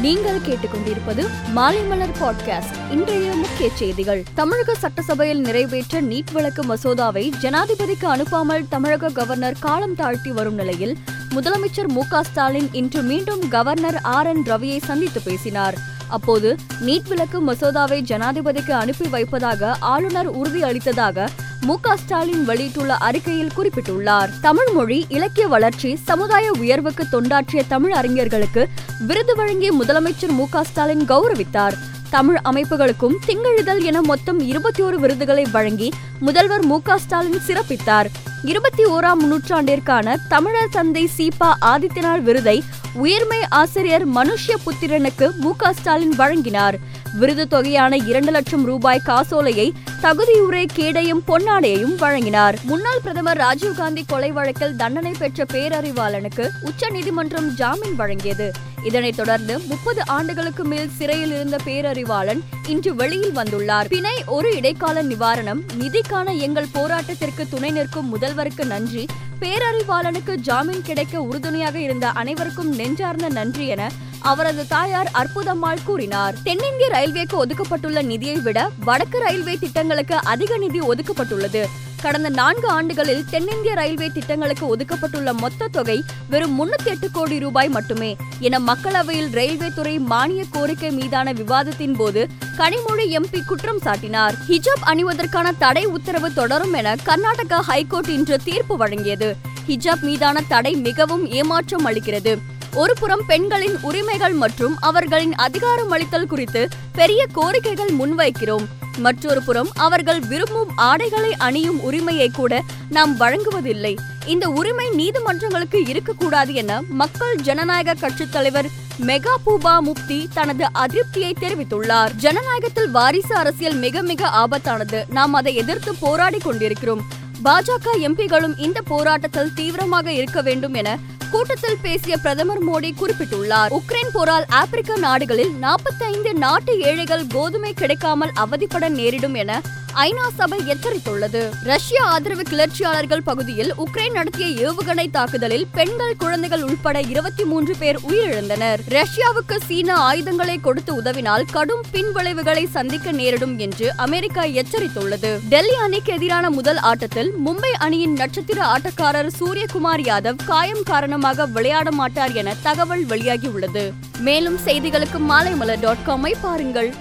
நீங்கள் கேட்டுக்கொண்டிருப்பது மாலைமலர் பாட்காஸ்ட் இன்றைய முக்கிய செய்திகள். தமிழக சட்டசபையில் நிறைவேற்ற நீட் வழக்கு மசோதாவை ஜனாதிபதிக்கு அனுப்பாமல் தமிழக கவர்னர் காலம் தாழ்த்தி வரும் நிலையில் முதலமைச்சர் மு க ஸ்டாலின் இன்று மீண்டும் கவர்னர் ஆர் என் ரவியை சந்தித்து பேசினார். அப்போது நீட் விலக்கு மசோதாவை ஜனாதிபதிக்கு அனுப்பி வைப்பதாக ஆளுநர் உறுதி அளித்ததாக மு க ஸ்டாலின் வெளியிட்டுள்ள அறிக்கையில் குறிப்பிட்டுள்ளார். தமிழ் மொழி இலக்கிய வளர்ச்சி சமுதாய உயர்வுக்கு தொண்டாற்றிய தமிழ் அறிஞர்களுக்கு விருது வழங்கிய முதலமைச்சர் மு க ஸ்டாலின் கௌரவித்தார். தமிழ் அமைப்புகளுக்கும் திங்களிதழ் என மொத்தம் இருபத்தி ஒரு விருதுகளை வழங்கி முதல்வர் மு க ஸ்டாலின் சிறப்பித்தார். இருபத்தி ஓராம் நூற்றாண்டிற்கான தமிழர் தந்தை சீபா ஆதித்யநாள் விருதை உயர்மை ஆசிரியர் மனுஷ்ய புத்திரனுக்கு மு க ஸ்டாலின் வழங்கினார். விருது தொகையான இரண்டு லட்சம் ரூபாய் காசோலையை தகுதியுரை கேடையும் பொன்னாடையையும் வழங்கினார். முன்னாள் பிரதமர் ராஜீவ்காந்தி கொலை வழக்கில் தண்டனை பெற்ற பேரறிவாளனுக்கு உச்சநீதிமன்றம் ஜாமீன் வழங்கியது. இதனைத் தொடர்ந்து முப்பது ஆண்டுகளுக்கு மேல் சிறையில் இருந்த பேரறிவாளன் இன்று வெளியில் வந்துள்ளார். பிணை ஒரு இடைக்கால நிவாரணம் நிதிக்கான எங்கள் போராட்டத்திற்கு துணை நிற்கும் முதல்வருக்கு நன்றி பேரறிவாளனுக்கு ஜாமீன் கிடைக்க உறுதுணையாக இருந்த அனைவருக்கும் நெஞ்சார்ந்த நன்றி என அவரது தாயார் அற்புதம்மாள் கூறினார். தென்னிந்திய ரயில்வேக்கு ஒதுக்கப்பட்டுள்ள நிதியை விட வடக்கு ரயில்வே திட்டங்களுக்கு அதிக நிதி ஒதுக்கப்பட்டுள்ளது. கடந்த நான்கு ஆண்டுகளில் தென்னிந்திய ரயில்வே திட்டங்களுக்கு ஒதுக்கப்பட்டுள்ள மொத்த தொகை வெறும் முன்னூத்தி எட்டு கோடி ரூபாய் மட்டுமே. என மக்களவையில் ரயில்வே துறை மானிய கோரிக்கை மீதான விவாதத்தின் போது கனிமொழி எம்பி குற்றம் சாட்டினார். ஹிஜாப் அணிவதற்கான தடை உத்தரவு தொடரும் என கர்நாடகா ஹைகோர்ட் இன்று தீர்ப்பு வழங்கியது. ஹிஜாப் மீதான தடை மிகவும் ஏமாற்றம் அளிக்கிறது. ஒருபுறம் பெண்களின் உரிமைகள் மற்றும் அவர்களின் அதிகாரம் அளித்தல் குறித்து பெரிய கோரிக்கைகள் முன்வைக்கிறோம். மற்றொரு புறம் அவர்கள் விரும்பும் ஆடைகளை அணியும் உரிமையை கூட நாம் வழங்குவதில்லை. இந்த உரிமை நீதிமன்றங்களுக்கு இருக்கக்கூடாது என மக்கள் ஜனநாயக கட்சித் தலைவர் மெகா பூபா முப்தி தனது அதிருப்தியை தெரிவித்துள்ளார். ஜனநாயகத்தில் வாரிசு அரசியல் மிக மிக ஆபத்தானது. நாம் அதை எதிர்த்து போராடி கொண்டிருக்கிறோம். பாஜக எம்பிகளும் இந்த போராட்டத்தில் தீவிரமாக இருக்க வேண்டும் என கூட்டத்தில் பேசிய பிரதமர் மோடி குறிப்பிட்டுள்ளார். உக்ரைன் போரால் ஆப்பிரிக்க நாடுகளில் நாற்பத்தைந்து நாட்டு ஏழைகள் கோதுமை கிடைக்காமல் அவதிப்பட நேரிடும் என ஐநா சபை எச்சரித்துள்ளது. ரஷ்ய ஆதரவு கிளர்ச்சியாளர்கள் பகுதியில் உக்ரைன் நடத்திய ஏவுகணை தாக்குதலில் பெண்கள் குழந்தைகள் உள்பட இருபத்தி மூன்று பேர் உயிரிழந்தனர். ரஷ்யாவுக்கு சீனா ஆயுதங்களை கொடுத்து உதவினால் கடும் பின்விளைவுகளை சந்திக்க நேரிடும் என்று அமெரிக்கா எச்சரித்துள்ளது. டெல்லி அணிக்கு எதிரான முதல் ஆட்டத்தில் மும்பை அணியின் நட்சத்திர ஆட்டக்காரர் சூரியகுமார் யாதவ் காயம் காரணமாக விளையாட மாட்டார் என தகவல் வெளியாகியுள்ளது. மேலும் செய்திகளுக்கு மாலைமலர் டாட் காமை பாருங்கள்.